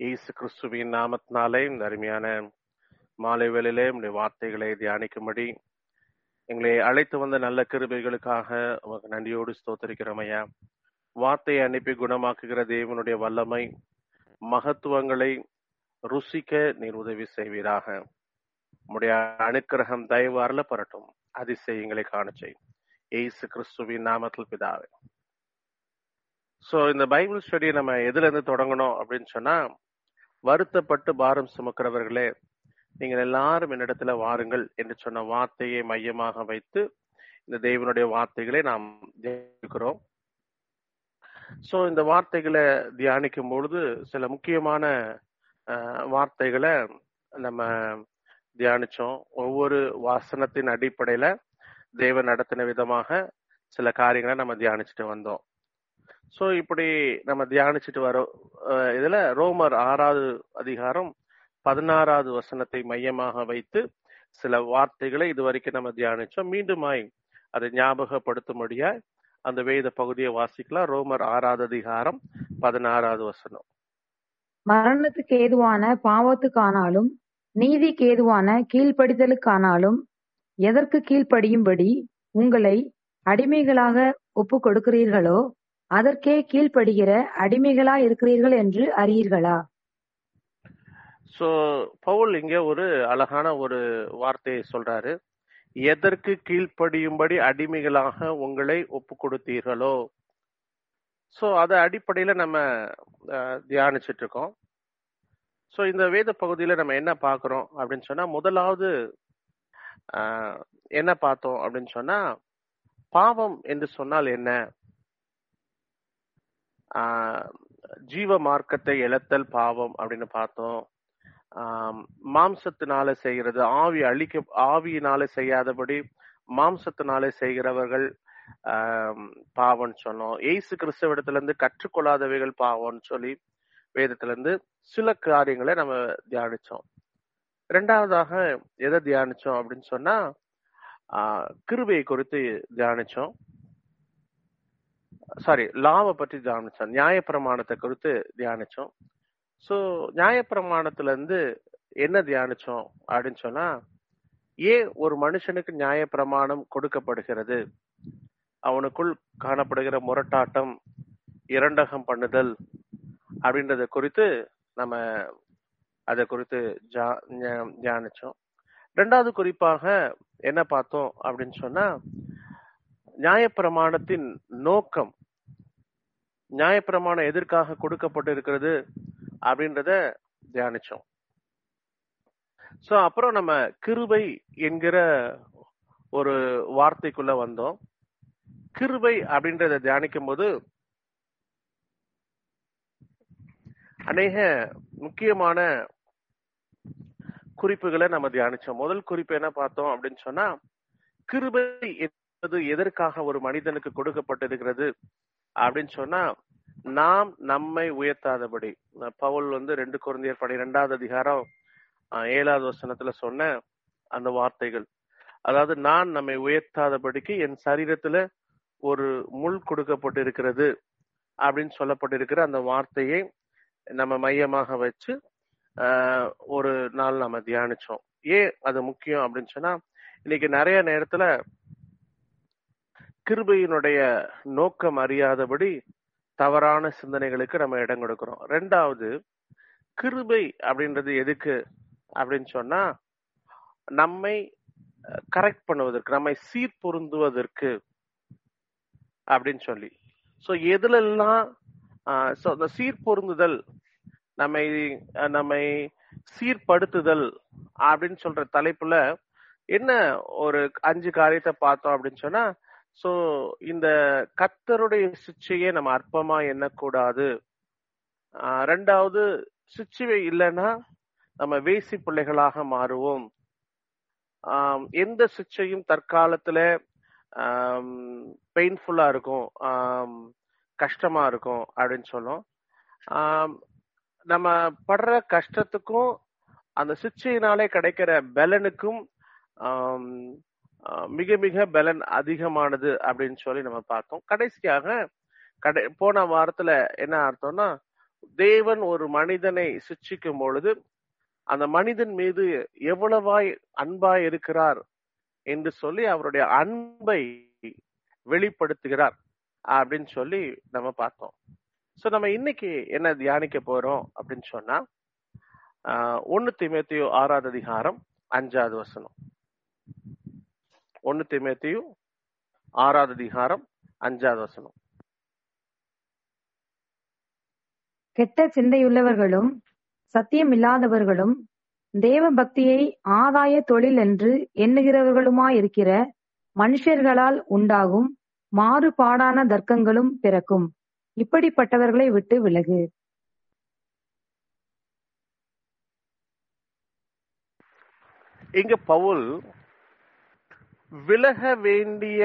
இயேசு கிறிஸ்துவின் நாமத்தினாலே இந்த அருமையான மாலை வேளையிலே உடைய வார்த்தைகளை தியானிக்கும்படி எங்களை அழைத்து வந்த நல்ல கிருபைகளுக்காக உமக்கு நன்றியோடு ஸ்தோத்தரிக்கிறோம் ஐயா. வார்த்தையை அனுப்பி குணமாக்குகிற தேவனுடைய வல்லமை மகத்துவங்களை ருசிக்க நீர் உதவி செய்வீராக. உடைய அனுக்கிரகம் தயவு அருளப்படட்டும் அதிசயங்களை காணச்சை செய் கிறிஸ்துவின் நாமத்தில் பிதாவே. சோ இந்த பைபிள் ஸ்டடி நம்ம எதுல இருந்து தொடங்கணும் அப்படின்னு சொன்னா வருத்தப்பட்டு பாரம் சுமக்கிறவர்களே நீங்கள் எல்லாரும் என்னிடத்துல வாருங்கள் என்று சொன்ன வார்த்தையை மையமாக வைத்து இந்த தேவனுடைய வார்த்தைகளை நாம் தியானிக்கிறோம். சோ இந்த வார்த்தைகளை தியானிக்கும் பொழுது சில முக்கியமான வார்த்தைகளை நம்ம தியானிச்சோம். ஒவ்வொரு வாசனத்தின் அடிப்படையில தேவன் நடத்தின விதமாக சில காரியங்களை நம்ம தியானிச்சுட்டு வந்தோம். சோ இப்படி நம்ம தியானிச்சுட்டு வரோம் இதுல ரோமர் ஆறாவது அதிகாரம் பதினாறாவது வசனத்தை மையமாக வைத்து சில வார்த்தைகளை இதுவரைக்கும் நம்ம தியானிச்சோம். மீண்டுமாய் அதை ஞாபகப்படுத்தும்படியா அந்த வேத பகுதியை வாசிக்கலாம். ரோமர் ஆறாவது அதிகாரம் பதினாறாவது வசனம். மரணத்துக்கு ஏதுவான பாவத்துக்கானாலும் நீதிக்கு ஏதுவான கீழ்ப்படிதலுக்கானாலும் எதற்கு கீழ்ப்படியும்படி உங்களை அடிமைகளாக ஒப்பு கொடுக்கிறீர்களோ அதற்கே கீழ்ப்படுகிற அடிமைகளா இருக்கிறீர்கள் என்று அறியீர்களா? சோ பவுல் இங்க ஒரு அழகான ஒரு வார்த்தையை சொல்றாரு. எதற்கு கீழ்ப்படியும்படி அடிமைகளாக உங்களை ஒப்பு கொடுத்தீர்களோ சோ அத அடிப்படையில நம்ம அஹ், தியானிச்சிட்டு இருக்கோம் சோ இந்த வேத பகுதியில நம்ம என்ன பாக்குறோம் அப்படின்னு சொன்னா முதலாவது ஆஹ், என்ன பார்த்தோம் அப்படின்னு சொன்னா பாவம் என்று சொன்னால் என்ன? ஜீவ மார்க்கத்தை இழத்தல் பாவம் அப்படின்னு பார்த்தோம். மாம்சத்தினால செய்கிறது ஆவி அழிக்க ஆவியினால செய்யாதபடி மாம்சத்தினால செய்கிறவர்கள் பாவம்னு சொன்னோம். ஏசு கிறிஸ்தவிடத்திலிருந்து கற்றுக்கொள்ளாதவைகள் பாவம்னு சொல்லி வேதத்திலிருந்து சில காரியங்களை நம்ம தியானிச்சோம். ரெண்டாவதாக எதை தியானிச்சோம் அப்படின்னு சொன்னா கிருபையை குறித்து தியானிச்சோம். சாரி லாவை பற்றி தியானிச்சோம் நியாயப்பிரமாணத்தை குறித்து தியானிச்சோம். ஸோ நியாயப்பிரமாணத்துல இருந்து என்ன தியானிச்சோம் அப்படின்னு சொன்னா ஏன் ஒரு மனுஷனுக்கு நியாயப்பிரமாணம் கொடுக்கப்படுகிறது. அவனுக்குள் காணப்படுகிற முரட்டாட்டம் இரண்டகம் பண்ணுதல் அப்படின்றத குறித்து நம்ம அதை குறித்து ஜா- தியானிச்சோம். ரெண்டாவது குறிப்பாக என்ன பார்த்தோம் அப்படின்னு சொன்னா நியாயப்பிரமாணத்தின் நோக்கம் நியாயப்பிரமாணம் எதற்காக கொடுக்கப்பட்டிருக்கிறது அப்படின்றத தியானிச்சோம். ஸோ அப்புறம் நம்ம கிருபை என்கிற ஒரு வார்த்தைக்குள்ள வந்தோம். கிருபை அப்படின்றத தியானிக்கும் போது அநேக முக்கியமான குறிப்புகளை நம்ம தியானிச்சோம். முதல் குறிப்பு என்ன பார்த்தோம் அப்படின்னு சொன்னா கிருபை என்பது எதற்காக ஒரு மனிதனுக்கு கொடுக்கப்பட்டிருக்கிறது? அப்படின்னு சொன்னா நாம் நம்மை உயர்த்தாதபடி. பவுல் வந்து ரெண்டு குழந்தையர் பனிரெண்டாவது அதிகாரம் ஏழாவது வசனத்துல சொன்ன அந்த வார்த்தைகள். அதாவது நான் நம்மை உயர்த்தாதபடிக்கு என் சரீரத்துல ஒரு முள் கொடுக்கப்பட்டிருக்கிறது அப்படின்னு சொல்லப்பட்டிருக்கிற அந்த வார்த்தையை நம்ம மையமாக வச்சு ஒரு நாள் நம்ம தியானிச்சோம். ஏன் அது முக்கியம் அப்படின்னு சொன்னா இன்னைக்கு நிறைய நேரத்துல கிருபையினுடைய நோக்கம் அறியாதபடி தவறான சிந்தனைகளுக்கு நம்ம இடம் கொடுக்கிறோம். ரெண்டாவது கிருபை அப்படின்றது எதுக்கு அப்படின்னு சொன்னா நம்மை கரெக்ட் பண்ணுவதற்கு நம்மை சீர்பொருந்துவதற்கு அப்படின்னு சொல்லி. சோ எதுலெல்லாம் ஆஹ், so அந்த சீர்பொருந்துதல் நம்மை நம்மை சீர்படுத்துதல் அப்படின்னு சொல்ற தலைப்புல என்ன ஒரு அஞ்சு காரியத்தை பார்த்தோம் அப்படின்னு சொன்னா சோ இந்த கத்தருடைய சிச்சையே நம்ம அற்பமா எண்ணக்கூடாது. ஆஹ் ரெண்டாவது சிச்சுவை இல்லைன்னா நம்ம வேசி பிள்ளைகளாக மாறுவோம். எந்த சிச்சையும் தற்காலத்துல பெயின்ஃபுல்லா இருக்கும் கஷ்டமா இருக்கும் அப்படின்னு சொல்லும் நம்ம படுற கஷ்டத்துக்கும் அந்த சிச்சையினாலே கிடைக்கிற பலனுக்கும் ஆஹ் மிக மிக பலன் அதிகமானது அப்படின்னு சொல்லி நம்ம பார்த்தோம். கடைசியாக கடை போன வாரத்துல என்ன அர்த்தம்னா தேவன் ஒரு மனிதனை சிக்ஷிக்கும் பொழுது அந்த மனிதன் மீது எவ்வளவாய் அன்பாய் இருக்கிறார் என்று சொல்லி அவருடைய அன்பை வெளிப்படுத்துகிறார் அப்படின்னு சொல்லி நம்ம பார்த்தோம். சோ நம்ம இன்னைக்கு என்ன தியானிக்க போறோம் அப்படின்னு சொன்னா ஒன்னு திமேத்தியோ ஆறாவது அதிகாரம் அஞ்சாவது வசனம். ஒன்னு திமேத்தியோ ஆறாவது அதிகாரம் அஞ்சாவது வசனம். கெட்ட சிந்தையுள்ளவர்களும் சத்தியமில்லாதவர்களும் தேவ பக்தியை ஆதாய தொழில் என்று எண்ணுகிறவர்களுமாயிருக்கிற மனுஷர்களால் உண்டாகும் மாறுபாடான தர்க்கங்களும் பிறக்கும். இப்படிப்பட்டவர்களை விட்டு விலகு. இங்க பவுல் விலக வேண்டிய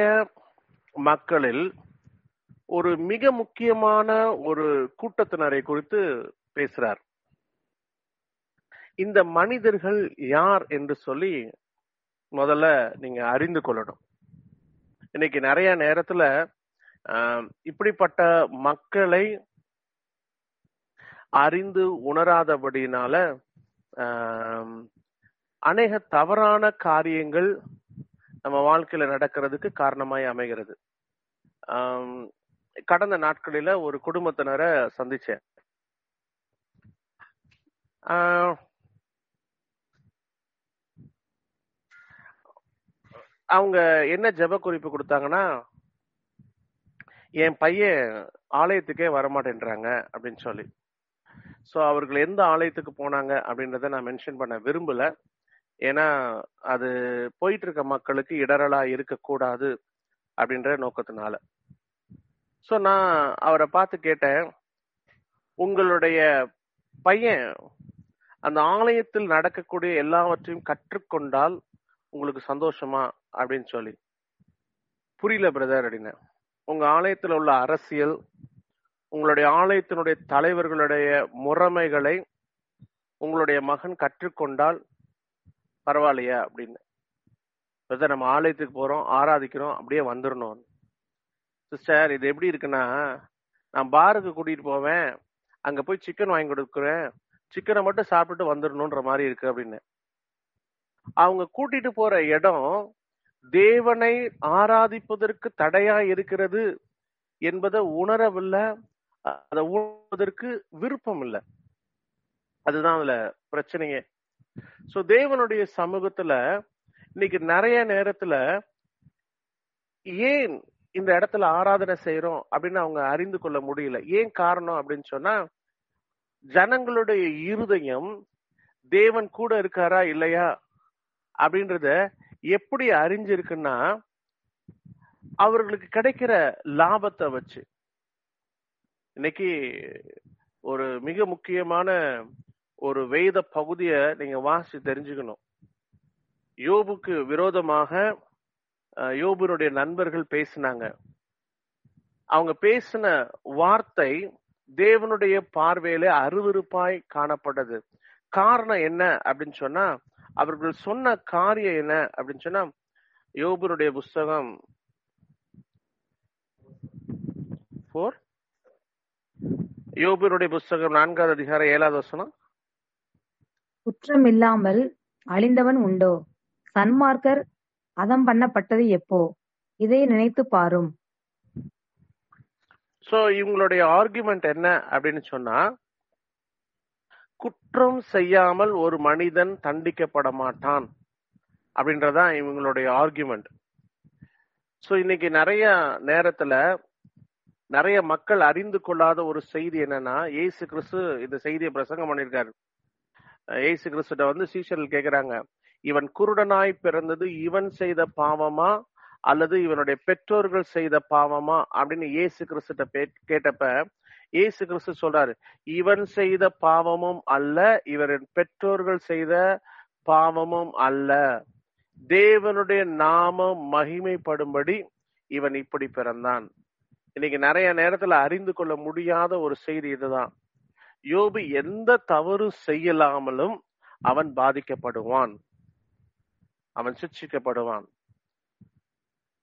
மக்களில் ஒரு மிக முக்கியமான ஒரு கூட்டத்தினரை குறித்து பேசுறார். இந்த மனிதர்கள் யார் என்று சொல்லி முதல்ல நீங்க அறிந்து கொள்ளணும். இன்னைக்கு நிறைய நேரத்துல ஆஹ், இப்படிப்பட்ட மக்களை அறிந்து உணராதபடினால ஆஹ், அநேக தவறான காரியங்கள் நம்ம வாழ்க்கையில நடக்கிறதுக்கு காரணமாய் அமைகிறது. கடந்த நாட்களில ஒரு குடும்பத்தினரை சந்திச்சேன். ஆஹ், அவங்க என்ன ஜெப குறிப்பு கொடுத்தாங்கன்னா என் பையன் ஆலயத்துக்கே வரமாட்டேன்றாங்க அப்படின்னு சொல்லி. சோ அவர்கள் எந்த ஆலயத்துக்கு போனாங்க அப்படின்றத நான் மென்ஷன் பண்ண விரும்பல. ஏன்னா அது போயிட்டு இருக்க மக்களுக்கு இடரலா இருக்கக்கூடாது அப்படின்ற நோக்கத்தினால. ஸோ நான் அவரை பார்த்து கேட்டேன் உங்களுடைய பையன் அந்த ஆலயத்தில் நடக்கக்கூடிய எல்லாவற்றையும் கற்றுக்கொண்டால் உங்களுக்கு சந்தோஷமா? அப்படின்னு சொல்லி. புரியல பிரதர் அப்படின்னு உங்க ஆலயத்தில் உள்ள அரசியல் உங்களுடைய ஆலயத்தினுடைய தலைவர்களுடைய முறைமைகளை உங்களுடைய மகன் கற்றுக்கொண்டால் பரவாயில்லையா அப்படின்னு. பிரதர் நம்ம ஆலயத்துக்கு போகிறோம் ஆராதிக்கிறோம் அப்படியே வந்துடணும். சிஸ்டர் இது எப்படி இருக்குன்னா நான் பாருக்கு கூட்டிகிட்டு போவேன் அங்கே போய் சிக்கன் வாங்கி கொடுக்குறேன் சிக்கனை மட்டும் சாப்பிட்டுட்டு வந்துடணுன்ற மாதிரி இருக்கு அப்படின்னு. அவங்க கூட்டிட்டு போற இடம் தேவனை ஆராதிப்பதற்கு தடையா இருக்கிறது என்பதை உணரவில்லை அதை உணர்வதற்கு விருப்பம் இல்லை. அதுதான் அதுல பிரச்சனையே. சோ தேவனுடைய சமூகத்துல இன்னைக்கு நிறைய நேரத்துல ஏன் இந்த இடத்துல ஆராதனை செய்யறோம் அப்படின்னு அவங்க அறிந்து கொள்ள முடியல? ஏன் காரணம் அப்படின்னு சொன்னா ஜனங்களுடைய இருதயம் தேவன் கூட இருக்காரா இல்லையா அப்படின்றத எப்படி அறிஞ்சிருக்குன்னா அவர்களுக்கு கிடைக்கிற லாபத்தை வச்சு. இன்னைக்கு ஒரு மிக முக்கியமான ஒரு வேத பகுதியை நீங்க வாசி தெரிஞ்சுக்கணும். யோபுக்கு விரோதமாக யோபுனுடைய நண்பர்கள் பேசினாங்க. அவங்க பேசின வார்த்தை தேவனுடைய பார்வையில அருவருப்பாய் காணப்பட்டது. காரணம் என்ன அப்படின்னு சொன்னா அவர்கள் சொன்ன காரியம் என்ன அப்படின்னு சொன்னா யோபுனுடைய புஸ்தகம் போர் யோபுனுடைய புஸ்தகம் நான்காவது அதிகாரம் ஏழாவது வசனம். குற்றம் இல்லாமல் அழிந்தவன் உண்டோ? சன்மார்க்கர் அதம் பண்ணப்பட்டது எப்போ? இதை நினைத்து பாரும். சோ இவங்களுடைய ஆர்குமெண்ட் என்ன அப்படின்னு சொன்னா குற்றம் செய்யாமல் ஒரு மனிதன் தண்டிக்கப்பட மாட்டான் அப்படின்றதான் இவங்களுடைய ஆர்குமெண்ட் சோ இன்னைக்கு நிறைய நேரத்துல நிறைய மக்கள் அறிந்து கொள்ளாத ஒரு செய்தி என்னன்னா ஏசு கிறிஸ்து இந்த செய்தியை பிரசங்கம் பண்ணியிருக்காரு. ஏசு கிறிஸ்துட்ட வந்து சீஷர்கள் கேக்குறாங்க இவன் குருடனாய் பிறந்தது இவன் செய்த பாவமா? அல்லது இவனுடைய பெற்றோர்கள் செய்த பாவமா? அப்படின்னு ஏசு கிறிஸ்துட்ட கேட்டப்ப இயேசு கிறிஸ்து சொல்றாரு இவன் செய்த பாவமும் அல்ல இவரின் பெற்றோர்கள் செய்த பாவமும் அல்ல. தேவனுடைய நாமம் மகிமைப்படும்படி இவன் இப்படி பிறந்தான். இன்னைக்கு நிறைய நேரத்துல அறிந்து கொள்ள முடியாத ஒரு செய்தி இதுதான். யோபு எந்த தவறு செய்யலாமலும் அவன் பாதிக்கப்படுவான். அவன் சிக்ஷிக்கப்படுவான்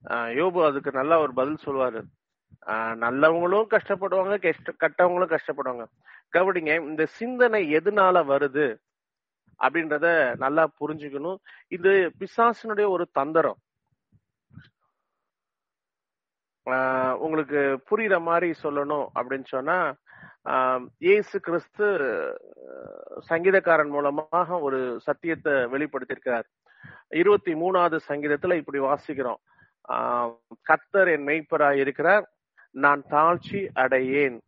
யோபு அதுக்கு நல்ல ஒரு பதில் சொல்லுவாரு. நல்லவங்களும் கஷ்டப்படுவாங்க கஷ்ட கட்டவங்களும் கஷ்டப்படுவாங்க. கபடிங்க இந்த சிந்தனை எதனால வருது அப்படின்றத நல்லா புரிஞ்சுக்கணும். இது பிசாசனுடைய ஒரு தந்திரம். ஆஹ் உங்களுக்கு புரியுற மாதிரி சொல்லணும் அப்படின்னு சொன்னா இயேசு கிறிஸ்து சங்கீதக்காரன் மூலமாக ஒரு சத்தியத்தை வெளிப்படுத்தியிருக்கிறார். இருபத்தி மூணாவது சங்கீதத்துல இப்படி வாசிக்கிறோம். ஆஹ் என் மெய்ப்பராய் இருக்கிறார் நான் தாழ்ச்சி அடையேன்.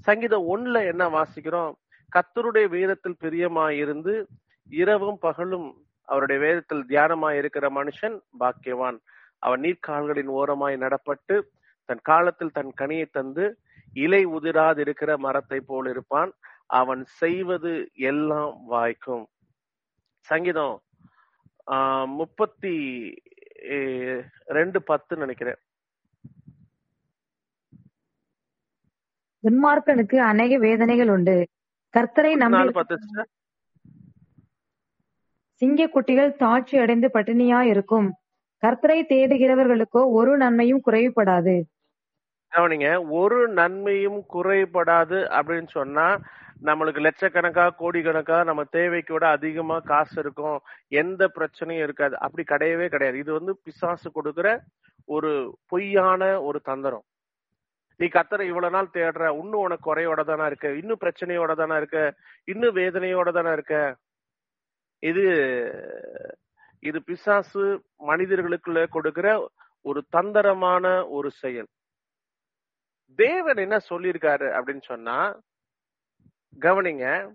சங்கீதம் ஒண்ணுல என்ன வாசிக்கிறோம்? கத்தருடைய வேதத்தில் பிரியமாயிருந்து இரவும் பகலும் அவருடைய வேதத்தில் தியானமாய் இருக்கிற மனுஷன் பாக்கியவான். அவன் நீர்க்கால்களின் ஓரமாய் நடப்பட்டு தன் காலத்தில் தன் கனியை தந்து இலை உதிராதிருக்கிற மரத்தை போல் இருப்பான். அவன் செய்வது எல்லாம் வாய்க்கும். சங்கீதம் முப்பத்தி ரெண்டு பத்து நினைக்கிறேன். துன்மார்க்கனுக்கு அநேக வேதனைகள் உண்டு. கர்த்தரை நம்பி. சிங்க குட்டிகள் தாட்சி அடைந்து பட்டினியா இருக்கும் கர்த்தரை தேடுகிறவர்களுக்கோ ஒரு நன்மையும் குறைவுபடாது. கவனிங்க ஒரு நன்மையும் குறைபடாது அப்படின்னு சொன்னா நம்மளுக்கு லட்சக்கணக்கா கோடிக்கணக்கா நம்ம தேவைக்கு விட அதிகமா காசு இருக்கும். எந்த பிரச்சனையும் இருக்காது. அப்படி கிடையவே கிடையாது. இது வந்து பிசாசு கொடுக்கிற ஒரு பொய்யான ஒரு தந்திரம். நீ கத்தரை இவ்வளவு நாள் தேடுற இன்னும் உனக்கு குறையோட தானே இருக்க இன்னும் பிரச்சனையோட தானே இருக்க இன்னும் வேதனையோட தானே இருக்க? இது இது பிசாசு மனிதர்களுக்குள்ள கொடுக்கிற ஒரு தந்திரமான ஒரு செயல். தேவன் என்ன சொல்லியிருக்காரு அப்படின்னு சொன்னா கவனிங்க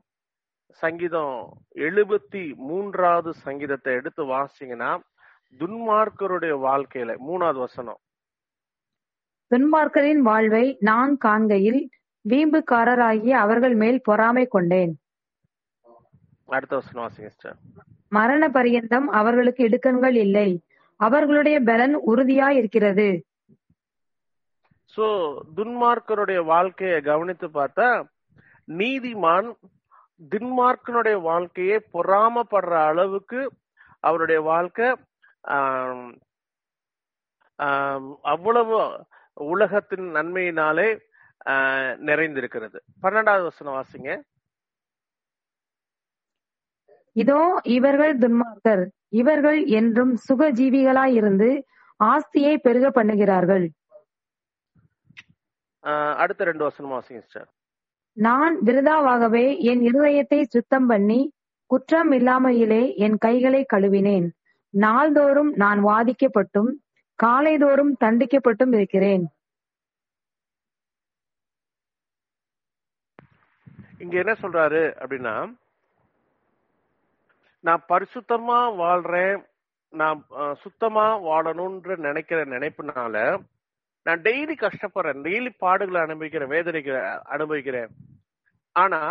சங்கீதம் எழுபத்தி மூன்றாவது சங்கீதத்தை எடுத்து வாசிங்கன்னா துன்மார்க்கருடைய வாழ்க்கையில மூணாவது வசனம். துன்மார்க்கரின் வாழ்வை நான் காண்கையில் வீம்புக்காரராகிய அவர்கள் மேல் பொறாமை கொண்டேன். அடுத்த வசனம் வாசிங்க. மரண பரியந்தம் அவர்களுக்கு இடுக்கண்கள் இல்லை. அவர்களுடைய பலன் உறுதியாய் இருக்கிறது சோ துன்மார்க்கருடைய வாழ்க்கையை கவனித்து பார்த்தா நீதிமான் துன்மார்க்கனுடைய வாழ்க்கையை பொறாமப்படுற அளவுக்கு அவருடைய வாழ்க்கை அவ்வளவு உலகத்தின் நன்மையினாலே ஆஹ், நிறைந்திருக்கிறது. பன்னெண்டாவது வசனம் வாசிங்க. இதோ இவர்கள் துன்மார்க்கர். இவர்கள் என்றும் சுகஜீவிகளாயிருந்து ஆஸ்தியை பெருக பண்ணுகிறார்கள். அடுத்த ரெண்டு வசனம் வாசிங்க sister. நான் விருதாவாகவே என் இருதயத்தை சுத்தம் பண்ணி குற்றம் இல்லாமையிலே என் கைகளை கழுவினேன் நாள்தோறும் நான் வாதிக்கப்பட்டும் காலைதோறும் தண்டிக்கப்பட்டும் இருக்கிறேன் இங்க என்ன சொல்றாரு அப்படின்னா நான் பரிசுத்தமா வாழ்றேன் நான் சுத்தமா வாழணும்ன்ற நினைக்கிற நினைப்புனால நான் டெய்லி கஷ்டப்படுறேன் டெய்லி பாடுகளை அனுபவிக்கிறேன் வேதனைக்கு அனுபவிக்கிறேன். ஆனா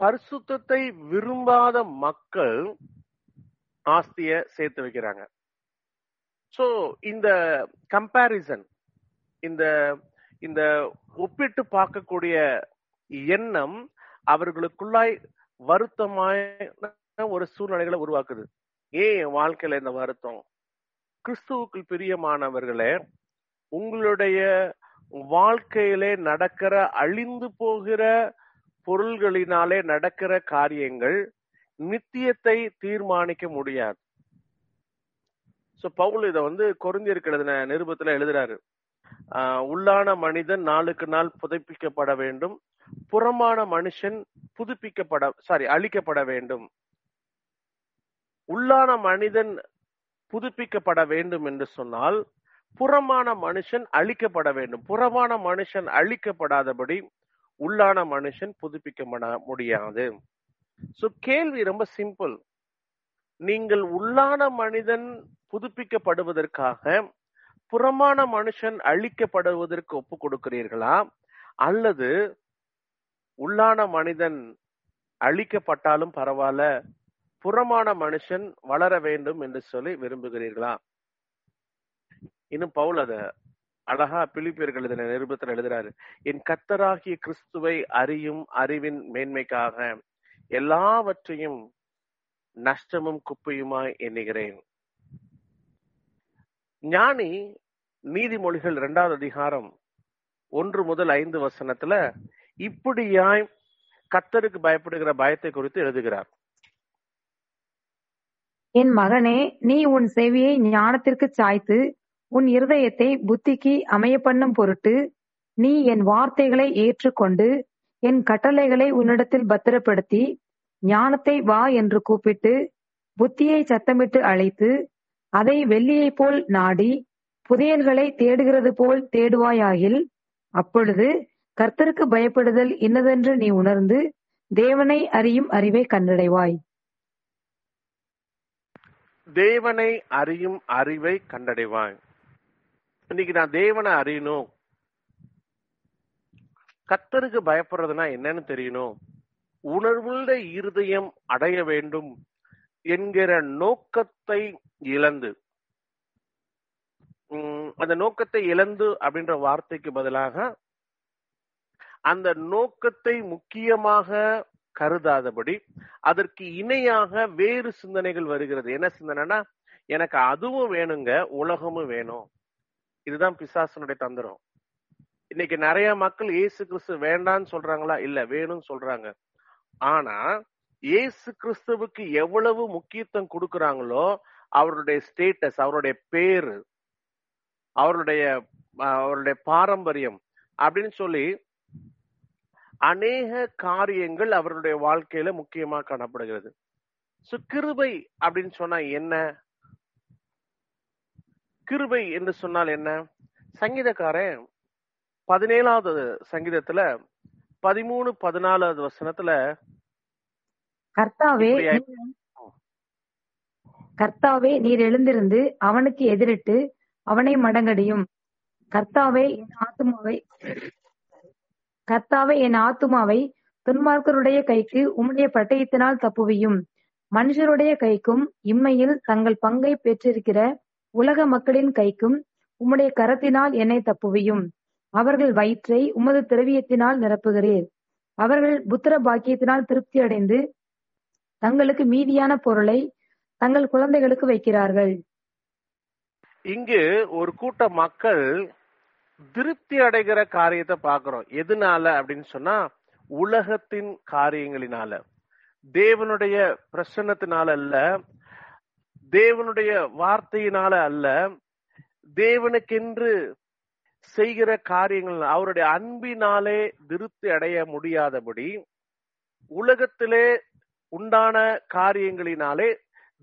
பரிசுத்தத்தை விரும்பாத மக்கள் ஆஸ்திய சேர்த்து வைக்கிறாங்க. சோ இந்த கம்பாரிசன் இந்த இந்த ஒப்பிட்டு பார்க்கக்கூடிய எண்ணம் அவர்களுக்குள்ளாய் வருத்தமான ஒரு சூழ்நிலைகளை உருவாக்குது. ஏன் என் வாழ்க்கையில இந்த வருத்தம்? கிறிஸ்துவுக்குள் பிரியமானவர்களே உங்களுடைய வாழ்க்கையிலே நடக்கிற அழிந்து போகிற பொருள்களினாலே நடக்கிற காரியங்கள் நித்தியத்தை தீர்மானிக்க முடியாது. சோ பவுல் இத வந்து கொரிந்தியருக்கு நிருபத்துல எழுதுறாரு. உள்ளான மனிதன் நாளுக்கு நாள் புதுப்பிக்கப்பட வேண்டும். புறமான மனுஷன் புதுப்பிக்கப்பட சாரி அழிக்கப்பட வேண்டும். உள்ளான மனிதன் புதுப்பிக்கப்பட வேண்டும் என்று சொன்னால் புறமான மனுஷன் அழிக்கப்பட வேண்டும். புறமான மனுஷன் அழிக்கப்படாதபடி உள்ளான மனுஷன் புதுப்பிக்க முடியாது. சோ கேள்வி ரொம்ப சிம்பிள் நீங்கள் உள்ளான மனிதன் புதுப்பிக்கப்படுவதற்காக புறமான மனுஷன் அழிக்கப்படுவதற்கு ஒப்பு கொடுக்கிறீர்களா? அல்லது உள்ளான மனிதன் அழிக்கப்பட்டாலும் பரவாயில்ல புறமான மனுஷன் வளர வேண்டும் என்று சொல்லி விரும்புகிறீர்களா? இன்னும் பவுல் அத அழகா பிலிப்பியர்கள் எழுதின நிருபத்தில் எழுதுறாரு. என் கத்தராகிய கிறிஸ்துவை அறியும் அறிவின் மேன்மைக்காக எல்லாவற்றையும் நஷ்டமும் குப்பையுமாய் எண்ணுகிறேன். ஞானி நீதிமொழிகள் இரண்டாவது அதிகாரம் ஒன்று முதல் ஐந்து வசனத்துல இப்படியாய் கத்தருக்கு பயப்படுகிற பயத்தை குறித்து எழுதுகிறார். என் மகனே நீ உன் செவியை ஞானத்திற்கு சாய்த்து உன் இருதயத்தை புத்திக்கு அமையப்பண்ணும் பொருட்டு நீ என் வார்த்தைகளை ஏற்றுக்கொண்டு என் கட்டளைகளை உன்னிடத்தில் பத்திரப்படுத்தி ஞானத்தை வா என்று கூப்பிட்டு புத்தியை சத்தமிட்டு அழைத்து அதை வெள்ளியைப் போல் நாடி புதையல்களை தேடுகிறது போல் தேடுவாயாகில் அப்பொழுது கர்த்தருக்கு பயப்படுதல் இன்னதென்று நீ உணர்ந்து தேவனை அறியும் அறிவை கண்டடைவாய். தேவனை அறியும் அறிவை கண்டடைவாய். இன்னைக்கு நான் தேவனை அறியணும். கத்தருக்கு பயப்படுறதுனா என்னன்னு தெரியணும். உணர்வுள்ள இருதயம் அடைய வேண்டும் என்கிற நோக்கத்தை இழந்து. அந்த நோக்கத்தை இழந்து அப்படின்ற வார்த்தைக்கு பதிலாக அந்த நோக்கத்தை முக்கியமாக கருதாதபடி அதற்கு இணையாக வேறு சிந்தனைகள் வருகிறது. என்ன சிந்தனைனா எனக்கு அதுவும் வேணுங்க உலகமும் வேணும். இதுதான் பிசாசனுடைய தந்திரம். இன்னைக்கு நிறைய மக்கள் இயேசு கிறிஸ்து வேண்டான்னு சொல்றாங்களா? இல்ல வேணும்னு சொல்றாங்க. ஆனா இயேசு கிறிஸ்துவுக்கு எவ்வளவு முக்கியத்துவம் கொடுக்கறாங்களோ அவருடைய ஸ்டேட்டஸ் அவருடைய பேரு அவருடைய அவருடைய பாரம்பரியம் அப்படின்னு சொல்லி அநேக காரியங்கள் அவருடைய வாழ்க்கையில முக்கியமா காணப்படுகிறது. சோ கிருபை அப்படின்னு சொன்னா என்ன? கிருபை என்று சொன்னால் என்ன? சங்கீதக்காரன் பதினேழாவது சங்கீதத்துல பதிமூணு பதினாலாவது வசனத்துல கர்த்தாவே கர்த்தாவே நீர் எழுந்திருந்து அவனுக்கு எதிரிட்டு அவனை மடங்கடியும். கர்த்தாவே என் ஆத்துமாவை கர்த்தாவே என் ஆத்துமாவை துன்மார்க்கருடைய கைக்கு உம்முடைய பட்டயத்தினால் தப்புவியும். மனுஷருடைய கைக்கும் இம்மையில் தங்கள் பங்கை பெற்றிருக்கிற உலக மக்களின் கைக்கும் உம்முடைய கரத்தினால் என்னை தப்புவியும். அவர்கள் வயிற்றை உமது திரவியத்தினால் நிரப்புகிறீர். அவர்கள் புத்திர பாக்கியத்தினால் திருப்தி அடைந்து தங்களுக்கு மீதியான பொருளை தங்கள் குழந்தைகளுக்கு வைக்கிறார்கள். இங்கு ஒரு கூட்ட மக்கள் திருப்தி அடைகிற காரியத்தை பாக்குறோம் எதனால அப்படின்னு சொன்னா உலகத்தின் காரியங்களினால. தேவனுடைய பிரசன்னத்தினால அல்ல தேவனுடைய வார்த்தையினால அல்ல தேவனுக்கென்று செய்கிற காரியங்கள் அவருடைய அன்பினாலே திருப்தி அடைய முடியாதபடி உலகத்திலே உண்டான காரியங்களினாலே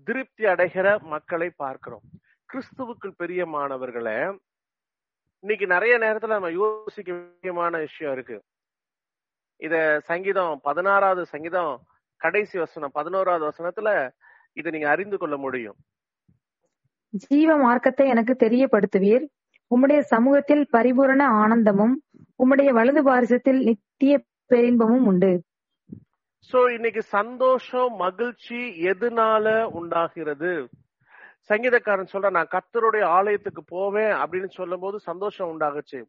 திருப்தி அடைகிற மக்களை பார்க்கிறோம். கிறிஸ்துவுக்குள் பெரியமானவர்களே இன்னைக்கு நிறைய நேரத்துல நம்ம யோசிக்க முக்கியமான விஷயம் இருக்கு. இத சங்கீதம் பதினாறாவது சங்கீதம் கடைசி வசனம் பதினோராவது வசனத்துல இதை நீங்க அறிந்து கொள்ள முடியும். ஜீவ மார்க்கத்தை எனக்கு தெரியப்படுத்துவீர். உம்முடைய சமூகத்தில் பரிபூரண ஆனந்தமும் உம்முடைய வலது பாரிசத்தில் நித்திய பேரின்பமும் உண்டு. சோ இன்னைக்கு சந்தோஷம் மகிழ்ச்சி எதனால உண்டாகிறது? சங்கீதக்காரன் சொல்ற நான் கர்த்தருடைய ஆலயத்துக்கு போவேன் அப்படின்னு சொல்லும் போது சந்தோஷம் உண்டாகுச்சு.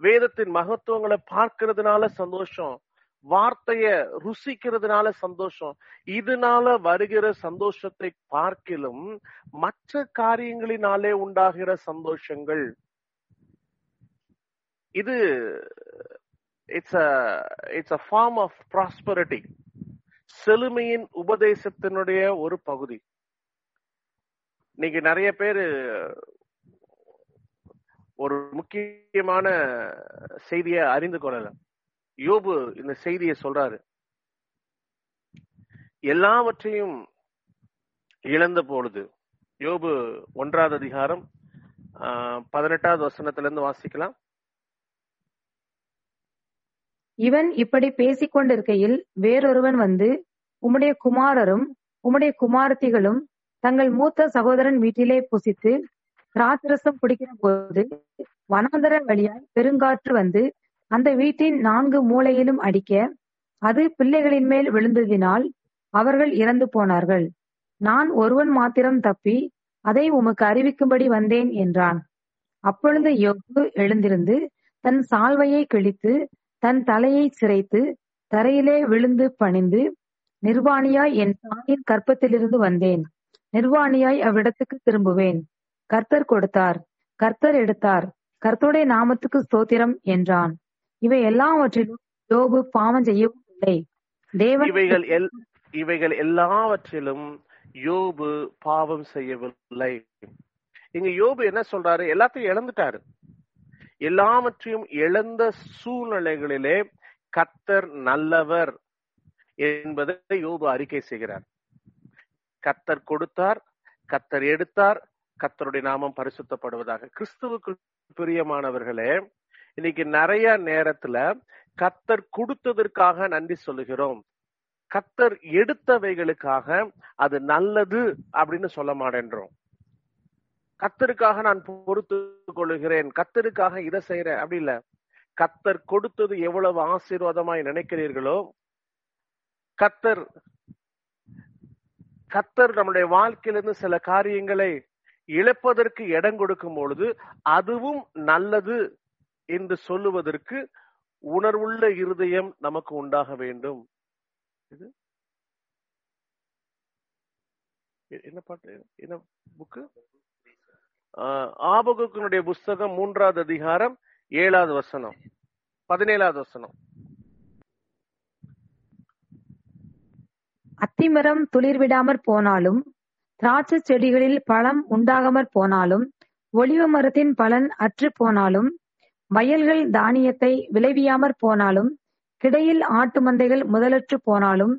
வேதத்தின் மகத்துவங்களை பார்க்கிறதுனால சந்தோஷம். வார்த்தைய ருசிக்கிறதுனால சந்தோஷம். இதனால வருகிற சந்தோஷத்தை பார்க்கிலும் மற்ற காரியங்களினாலே உண்டாகிற சந்தோஷங்கள். இது it's a it's a form of prosperity செழுமையின் உபதேசத்தினுடைய ஒரு பகுதி. இன்னைக்கு நிறைய பேரு ஒரு முக்கியமான செய்தியை அறிந்து கொள்ளலாம். யோபு இந்த செய்தியை சொல்றாரு. எல்லாவற்றையும் இழந்த பொழுது யோபு ஒன்றாவது அதிகாரம் ஆஹ், பதினெட்டாவது வசனத்திலிருந்து வாசிக்கலாம். இவன் இப்படி பேசிக் கொண்டிருக்கையில் வேறொருவன் வந்து உம்முடைய குமாரரும் உம்முடைய குமாரத்திகளும் தங்கள் மூத்த சகோதரன் வீட்டிலே புசித்து திராட்சரசம் குடிக்கிற போது வனாந்தர வழியாய் பெருங்காற்று வந்து அந்த வீட்டின் நான்கு மூலையிலும் அடிக்க அது பிள்ளைகளின் மேல் விழுந்ததினால் அவர்கள் இறந்து போனார்கள். நான் ஒருவன் மாத்திரம் தப்பி அதை உமக்கு அறிவிக்கும்படி வந்தேன் என்றான். அப்பொழுது யோபு எழுந்திருந்து தன் சால்வையை கிழித்து தன் தலையை சிரைத்து தரையிலே விழுந்து பணிந்து நிர்வாணியாய் என் தாயின் கற்பத்திலிருந்து வந்தேன். நிர்வாணியாய் அவ்விடத்துக்கு திரும்புவேன். கர்த்தர் கொடுத்தார். கர்த்தர் எடுத்தார். கர்த்தருடைய நாமத்துக்கு ஸ்தோத்திரம் என்றான். இவை எல்லாவற்றிலும் யோபு பாவம் செய்யவும் இல்லை தேவன் இவைகள் எல் இவைகள் எல்லாவற்றிலும் யோபு பாவம் செய்யவில்லை. இங்க யோபு என்ன சொல்றாரு? எல்லாத்தையும் இழந்துட்டாரு. எல்லாவற்றையும் இழந்த சூழ்நிலைகளிலே கத்தர் நல்லவர் என்பதை யோபு அறிக்கை செய்கிறார். கத்தர் கொடுத்தார் கத்தர் எடுத்தார் கத்தருடைய நாமம் பரிசுத்தப்படுவதாக. கிறிஸ்துவுக்கு பிரியமானவர்களே இன்னைக்கு நிறைய நேரத்துல கத்தர் கொடுத்ததற்காக நன்றி சொல்லுகிறோம். கத்தர் எடுத்தவைகளுக்காக அது நல்லது அப்படின்னு சொல்ல மாட்டேன்றோம். கத்தருக்காக நான் பொறுத்து கொள்ளுகிறேன். கத்தருக்காக இதை செய்யறேன் அப்படி இல்ல. கத்தர் கொடுத்தது எவ்வளவு ஆசீர்வாதமாய் நினைக்கிறீர்களோ கத்தர் கத்தர் நம்முடைய வாழ்க்கையிலிருந்து சில காரியங்களை இழப்பதற்கு இடம் கொடுக்கும் பொழுது அதுவும் நல்லது. என்று சொல்லுவதற்கு உணர்வுள்ள இருதயம் நமக்கு உண்டாக வேண்டும். இது? என்ன பாட்டு? என்ன புக்கு? ஆபகுக்கனுடைய புஸ்தகம் மூன்றாவது அதிகாரம் ஏழாவது வசனம். பதினேழாவது வசனம். அத்திமரம் துளிர் விடாமற் போனாலும் திராட்சை செடிகளில் பழம் உண்டாகாமற் போனாலும் ஒளிவ மரத்தின் பலன் அற்று போனாலும் வயல்கள் தானியத்தை விளைவியாமற் போனாலும் கிடையில் ஆட்டு மந்தைகள் முதலற்று போனாலும்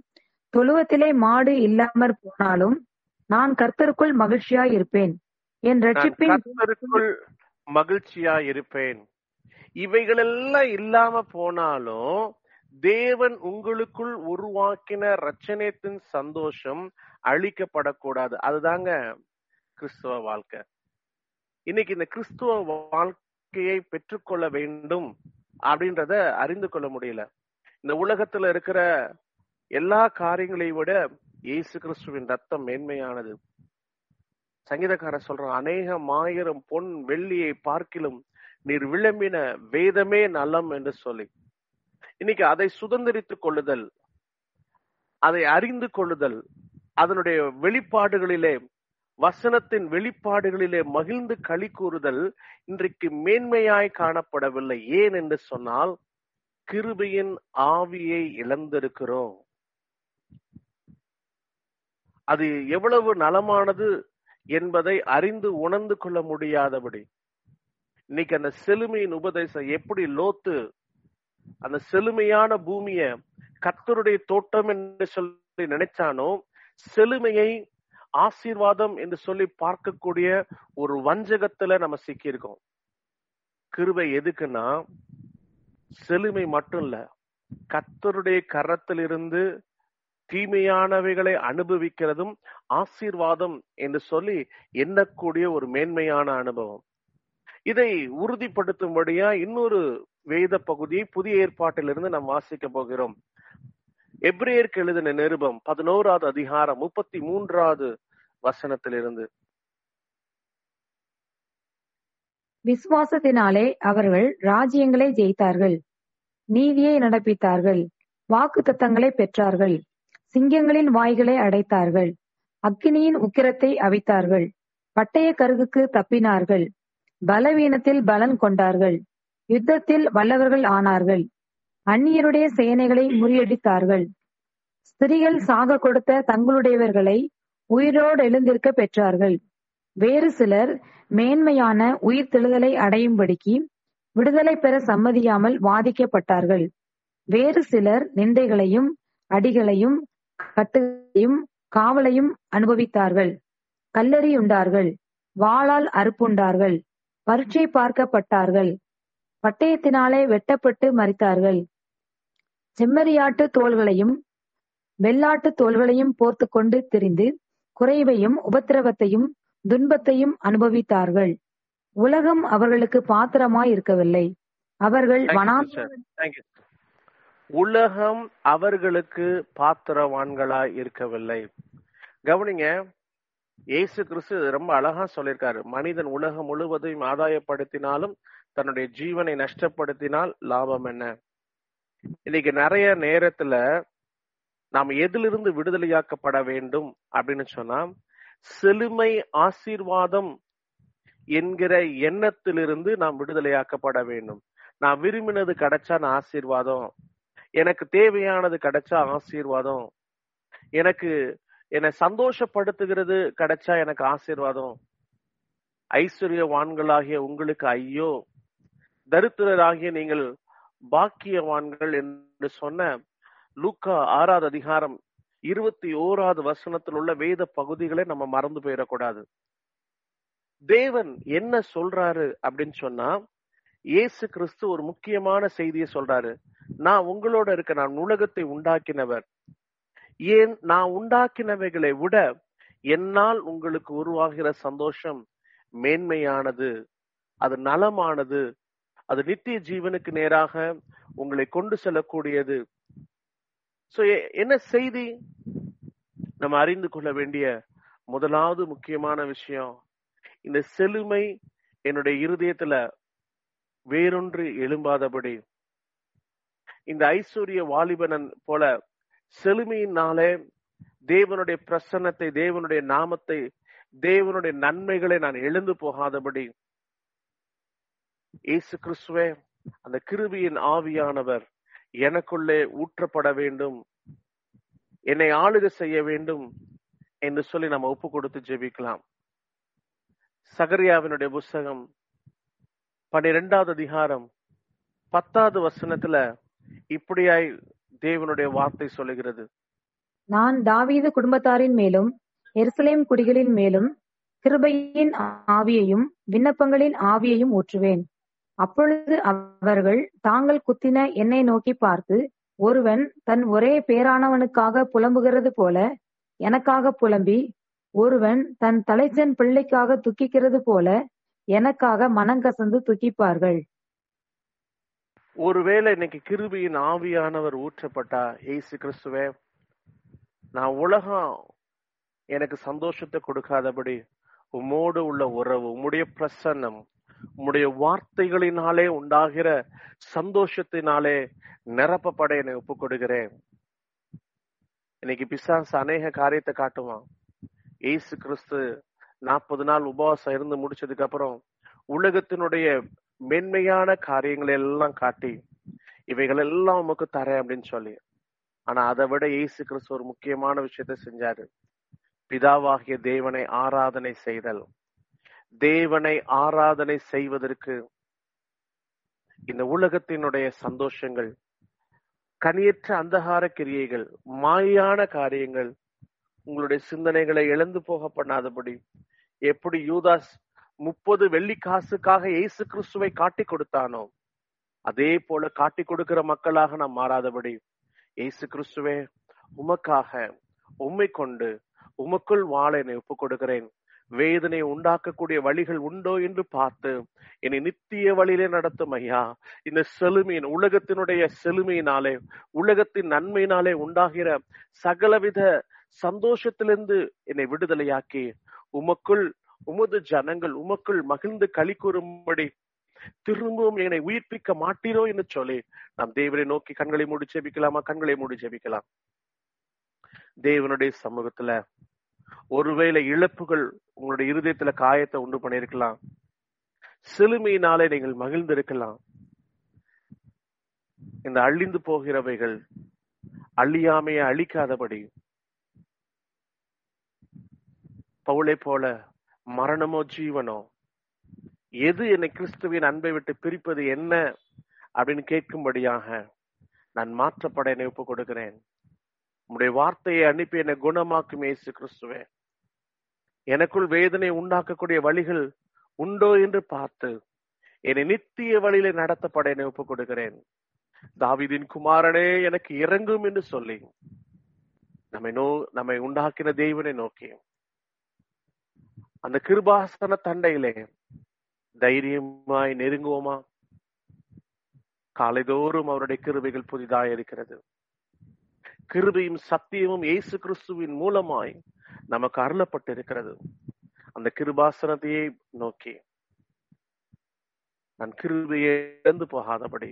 தொழுவத்திலே மாடு இல்லாமற் போனாலும் நான் கர்த்தருக்குள் மகிழ்ச்சியாய் இருப்பேன் என் ரட்சிப்பின் கர்த்தருக்குள் மகிழ்ச்சியா இருப்பேன் இவைகளெல்லாம் இல்லாம போனாலும் தேவன் உங்களுக்குள் உருவாக்கின ரட்சணத்தின் சந்தோஷம் அழிக்கப்படக்கூடாது. அதுதாங்க கிறிஸ்துவ வாழ்க்கை. இன்னைக்கு இந்த கிறிஸ்துவ வாழ்க்கையை பெற்றுக்கொள்ள வேண்டும் அப்படின்றத அறிந்து கொள்ள முடியல. இந்த உலகத்துல இருக்கிற எல்லா காரியங்களையும் விட இயேசு கிறிஸ்துவின் ரத்தம் மேன்மையானது. சங்கீதக்காரர் சொல்றான் அநேகம் ஆயிரம் பொன் வெள்ளியை பார்க்கிலும் நீர் விளம்பின வேதமே நலம் என்று சொல்லி. இன்னைக்கு அதை சுதந்திரித்துக் கொள்ளுதல் அதை அறிந்து கொள்ளுதல் அதனுடைய வெளிப்பாடுகளிலே வசனத்தின் வெளிப்பாடுகளிலே மகிழ்ந்து களி கூறுதல் இன்றைக்கு மேன்மையாய் காணப்படவில்லை. ஏன் என்று சொன்னால் கிருபையின் ஆவியை இழந்திருக்கிறோம். அது எவ்வளவு நலமானது என்பதை அறிந்து உணர்ந்து கொள்ள முடியாதபடி. இன்னைக்கு அந்த செழுமையின் உபதேசம் எப்படி லோத்து அந்த செழுமையான பூமிய கத்தருடைய தோட்டம் என்று சொல்லி நினைச்சானோ செழுமையை ஆசீர்வாதம் என்று சொல்லி பார்க்கக்கூடிய ஒரு வஞ்சகத்துல நம்ம சிக்கியிருக்கோம். கிருபை எதுக்குன்னா செழுமை மட்டும் இல்ல. கத்தருடைய கரத்திலிருந்து தீமையானவைகளை அனுபவிக்கிறதும் ஆசீர்வாதம் என்று சொல்லி எண்ணக்கூடிய ஒரு மேன்மையான அனுபவம். இதை உறுதிப்படுத்தும்படியா இன்னொரு வேத பகுதியை புதிய ஏற்பாட்டிலிருந்து நாம் வாசிக்க போகிறோம். எப்ரேயருக்கு எழுதின நிருபம் பதினோராவது அதிகாரம் முப்பத்தி மூன்றாவது வசனத்திலிருந்து. விசுவாசத்தினாலே அவர்கள் ராஜ்யங்களை ஜெயித்தார்கள். நீதியை நடப்பித்தார்கள். வாக்கு தத்தங்களை பெற்றார்கள். சிங்கங்களின் வாய்களை அடைத்தார்கள். அக்கினியின் உக்கிரத்தை அவித்தார்கள். பட்டய கருகுக்கு தப்பினார்கள். பலவீனத்தில் பலன் கொண்டார்கள். யுத்தத்தில் வல்லவர்கள் ஆனார்கள். அந்நியருடைய சேனைகளை முறியடித்தார்கள். ஸ்திரிகள் சாக கொடுத்த தங்களுடையவர்களை உயிரோடு எழுந்திருக்க பெற்றார்கள். வேறு சிலர் மேன்மையான உயிர் தெழுதலை அடையும்படிக்கு விடுதலை பெற சம்மதியாமல் வாதிக்கப்பட்டார்கள். வேறு சிலர் நிந்தைகளையும் அடிகளையும் கட்டுகளையும் காவலையும் அனுபவித்தார்கள். கல்லெறியுண்டார்கள். வாளால் அறுப்புண்டார்கள். பரீட்சை பார்க்கப்பட்டார்கள். பட்டயத்தினாலே வெட்டப்பட்டு மரித்தார்கள் செம்மறியாட்டு தோள்களையும் வெள்ளாட்டு தோள்களையும் போர்த்து கொண்டு திரிந்து குறைவையும் உபத்திரவத்தையும் துன்பத்தையும் அனுபவித்தார்கள். உலகம் அவர்களுக்கு பாத்திரமாய் இருக்கவில்லை அவர்கள் வனா. உலகம் அவர்களுக்கு பாத்திரவான்களாய் இருக்கவில்லை கவனிங்க இயேசு கிறிஸ்து ரொம்ப அழகா சொல்லியிருக்காரு. மனிதன் உலகம் முழுவதையும் ஆதாயப்படுத்தினாலும் தன்னுடைய ஜீவனை நஷ்டப்படுத்தினால் லாபம் என்ன? இன்னைக்கு நிறைய நேரத்துல நாம் எதிலிருந்து விடுதலையாக்கப்பட வேண்டும் அப்படின்னு சொன்னா செழுமை ஆசீர்வாதம் என்கிற எண்ணத்திலிருந்து நாம் விடுதலையாக்கப்பட வேண்டும். நான் விரும்பினது கிடைச்சா நான் ஆசீர்வாதம். எனக்கு தேவையானது கிடைச்சா ஆசீர்வாதம். எனக்கு என்னை சந்தோஷப்படுத்துகிறது கிடைச்சா எனக்கு ஆசீர்வாதம். ஐஸ்வர்யவான்களாகிய உங்களுக்கு ஐயோ தரித்திரராகிய நீங்கள் பாக்கியவான்கள் என்று சொன்ன லூக்கா ஆறாவது அதிகாரம் இருபத்தி ஓராவது வசனத்தில் உள்ள வேத பகுதிகளை நம்ம மறந்து போயிடக்கூடாது. தேவன் என்ன சொல்றாரு அப்படின்னு சொன்னா இயேசு கிறிஸ்து ஒரு முக்கியமான செய்தியை சொல்றாரு. நான் உங்களோட இருக்க நான் உலகத்தை உண்டாக்கினவர். ஏன்? நான் உண்டாக்கினவைகளை விட என்னால் உங்களுக்கு உருவாகிற சந்தோஷம் மேன்மையானது அது நலமானது அது நித்திய ஜீவனுக்கு நேராக உங்களை கொண்டு செல்லக்கூடியது. சோ என்ன செய்தி? நம்ம அறிந்து கொள்ள வேண்டிய முதலாவது முக்கியமான விஷயம் இந்த செழுமை என்னுடைய இருதயத்துல வேறொன்று எழும்பாதபடி. இந்த ஐஸ்வர்ய வாலிபனன் போல செழுமையினாலே தேவனுடைய பிரசன்னத்தை தேவனுடைய நாமத்தை தேவனுடைய நன்மைகளை நான் எழுந்து போகாதபடி இயேசு கிறிஸ்துவே அந்த கிருபியின் ஆவியானவர் எனக்குள்ளே ஊற்றப்பட வேண்டும் என்னை ஆளுக செய்ய வேண்டும் என்று சொல்லி நம்ம ஒப்பு கொடுத்து ஜெபிக்கலாம். சகரியாவினுடைய புஸ்தகம் பன்னிரெண்டாவது அதிகாரம் பத்தாவது வசனத்துல இப்படியாய் தேவனுடைய வார்த்தை சொல்லுகிறது. நான் தாவீது குடும்பத்தாரின் மேலும் எருசலேம் குடிகளின் மேலும் கிருபையின் ஆவியையும் விண்ணப்பங்களின் ஆவியையும் ஊற்றுவேன். அப்பொழுது அவர்கள் தாங்கள் குத்தின என்னை நோக்கி பார்த்து ஒருவன் தன் ஒரே பேரானவனுக்காக புலம்புகிறது போல எனக்காக புலம்பி ஒருவன் தன் தலைச்சன் பிள்ளைக்காக துக்கிக்கிறது போல எனக்காக மனங்கசந்து துக்கிப்பார்கள். ஒருவேளை இன்னைக்கு கிருபியின் ஆவியானவர் ஊற்றப்பட்டா ஏசு கிறிஸ்துவே நான் உலகம் எனக்கு சந்தோஷத்தை கொடுக்காதபடி உம்மோடு உள்ள உறவு உம்முடைய பிரசன்னம் உம்முடைய வார்த்தைகளினாலே உண்டாகிற சந்தோஷத்தினாலே நிரப்பப்பட என்னை ஒப்பு கொடுக்கிறேன் இன்னைக்கு பிசாசு அநேக காரியத்தை காட்டுவான். ஏசு கிறிஸ்து நாற்பது நாள் உபவாசம் இருந்து முடிச்சதுக்கு அப்புறம் உலகத்தினுடைய மென்மையான காரியங்களை எல்லாம் காட்டி இவைகள் எல்லாம் உமக்கு தரேன் அப்படின்னு சொல்லி. ஆனா அதை விட இயேசு கிறிஸ்து ஒரு முக்கியமான விஷயத்த செஞ்சாரு. பிதாவாகிய தேவனை ஆராதனை செய்தல். தேவனை ஆராதனை செய்வதற்கு இந்த உலகத்தினுடைய சந்தோஷங்கள் கனியற்ற அந்தகார கிரியைகள் மாயான காரியங்கள் உங்களுடைய சிந்தனைகளை இழந்து போக பண்ணாதபடி எப்படி யூதாஸ் முப்பது வெள்ளி காசுக்காக இயேசு கிறிஸ்துவை காட்டி கொடுத்தானோ அதே போல காட்டி கொடுக்கிற மக்களாக நாம் மாறாதபடி இயேசு கிறிஸ்துவே உமக்காக உம்மை கொண்டு உமக்குள் வாழ என்னை ஒப்புக் கொடுக்கிறேன் வேதனை உண்டாக்கக்கூடிய வழிகள் உண்டோ என்று பார்த்து என்னை நித்திய வழியிலே நடத்தும் ஐயா. இந்த செழுமையின் உலகத்தினுடைய செழுமையினாலே உலகத்தின் நன்மையினாலே உண்டாகிற சகலவித சந்தோஷத்திலிருந்து என்னை விடுதலையாக்கி உமக்குள் உமது ஜனங்கள் உமக்குள் மகிழ்ந்து களி கூறும்படி திரும்பவும் என்னை உயிர்ப்பிக்க மாட்டீரோ என்று சொல்லி நாம் தேவனை நோக்கி கண்களை மூடி ஜெபிக்கலாமா? கண்களை மூடி ஜெபிக்கலாம். தேவனுடைய சமூகத்துல ஒருவேளை இழப்புகள் உங்களுடைய இருதயத்துல காயத்தை உண்டு பண்ணிருக்கலாம் சிலுமையினாலே நீங்கள் மகிழ்ந்திருக்கலாம். இந்த அழிந்து போகிறவைகள் அழியாமைய அழிக்காதபடி பவுளை போல மரணமோ ஜீவனோ எது என்னை கிறிஸ்துவின் அன்பை விட்டு பிரிப்பது என்ன அப்படின்னு கேட்கும்படியாக நான் மாற்றப்பட என்னை ஒப்புக் கொடுக்கிறேன் உம்முடைய வார்த்தையை அனுப்பி என்னை குணமாக்கும் இயேசு கிறிஸ்துவே. எனக்குள் வேதனை உண்டாக்கக்கூடிய வழிகள் உண்டோ என்று பார்த்து என்னை நித்திய வழியில நடத்தப்பட என்னை ஒப்புக் கொடுக்கிறேன் தாவிதின் குமாரனே எனக்கு இறங்கும் என்று சொல்லி நம்மை நோ நம்மை உண்டாக்கின தெய்வனை நோக்கி அந்த கிருபாசன தண்டையிலே தைரியமாய் நெருங்குவோமா? காலைதோறும் அவருடைய கிருவைகள் புதிதாய் இருக்கிறது. கிருபையும் சத்தியமும் இயேசு கிறிஸ்துவின் மூலமாய் நமக்கு அருளப்பட்டு இருக்கிறது அந்த கிருபாசனத்தையே நோக்கி நான் கிருபையை இழந்து போகாதபடி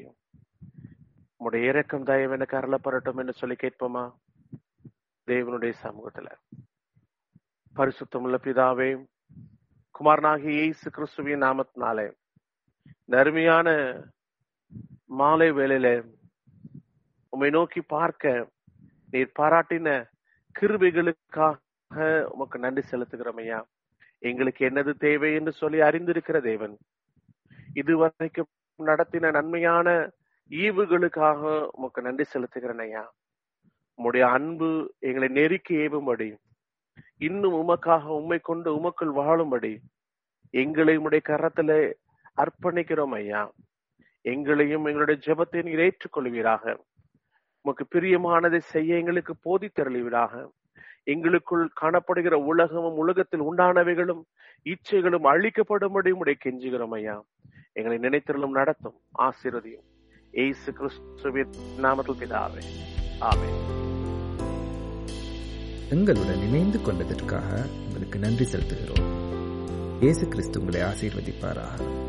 உடைய இறக்கம் தயவு எனக்கு அருளப்படட்டும் என்று சொல்லி கேட்போமா? தேவனுடைய சமூகத்துல. பரிசுத்தமுள்ள பிதாவே குமாரனாகி இயேசு கிறிஸ்துவின் நாமத்தினாலே நருமையான மாலை வேளையில உம்மை நோக்கி பார்க்க நீர் பாராட்டின கிருபைகளுக்காக உமக்கு நன்றி செலுத்துகிறோம் ஐயா. எங்களுக்கு என்னது தேவை என்று சொல்லி அறிந்திருக்கிற தேவன். இதுவரைக்கும் நடத்தின நன்மையான ஈவுகளுக்காக உமக்கு நன்றி செலுத்துகிறேன் ஐயா. உம்முடைய அன்பு எங்களை நெருக்கி ஏவும்படி இன்னும் உமக்காக உம்மை கொண்டு உமக்குள் வாழும்படி எங்களை உடைய கரத்துல அர்ப்பணிக்கிறோம் ஐயா. எங்களையும் எங்களுடைய ஜெபத்தை நீர் ஏற்றுக்கொள்வீராக. உமக்கு பிரியமானதை செய்ய எங்களுக்கு போதித்தருளுவீராக எங்களுக்குள் காணப்படுகிற உலகமும் உலகத்தில் உண்டானவைகளும் இச்சைகளும் அழிக்கப்படும்படி உடைய கெஞ்சுகிறோம் ஐயா. எங்களை நினைத்திருளும் நடத்தும் ஆசீர்வதியும். ஏசு கிறிஸ்துவின் நாமத்தில் பிதாவே. ஆமே எங்களுடன் இணைந்து கொண்டதற்காக உங்களுக்கு நன்றி செலுத்துகிறோம். இயேசு கிறிஸ்து உங்களை ஆசீர்வதிப்பாராக.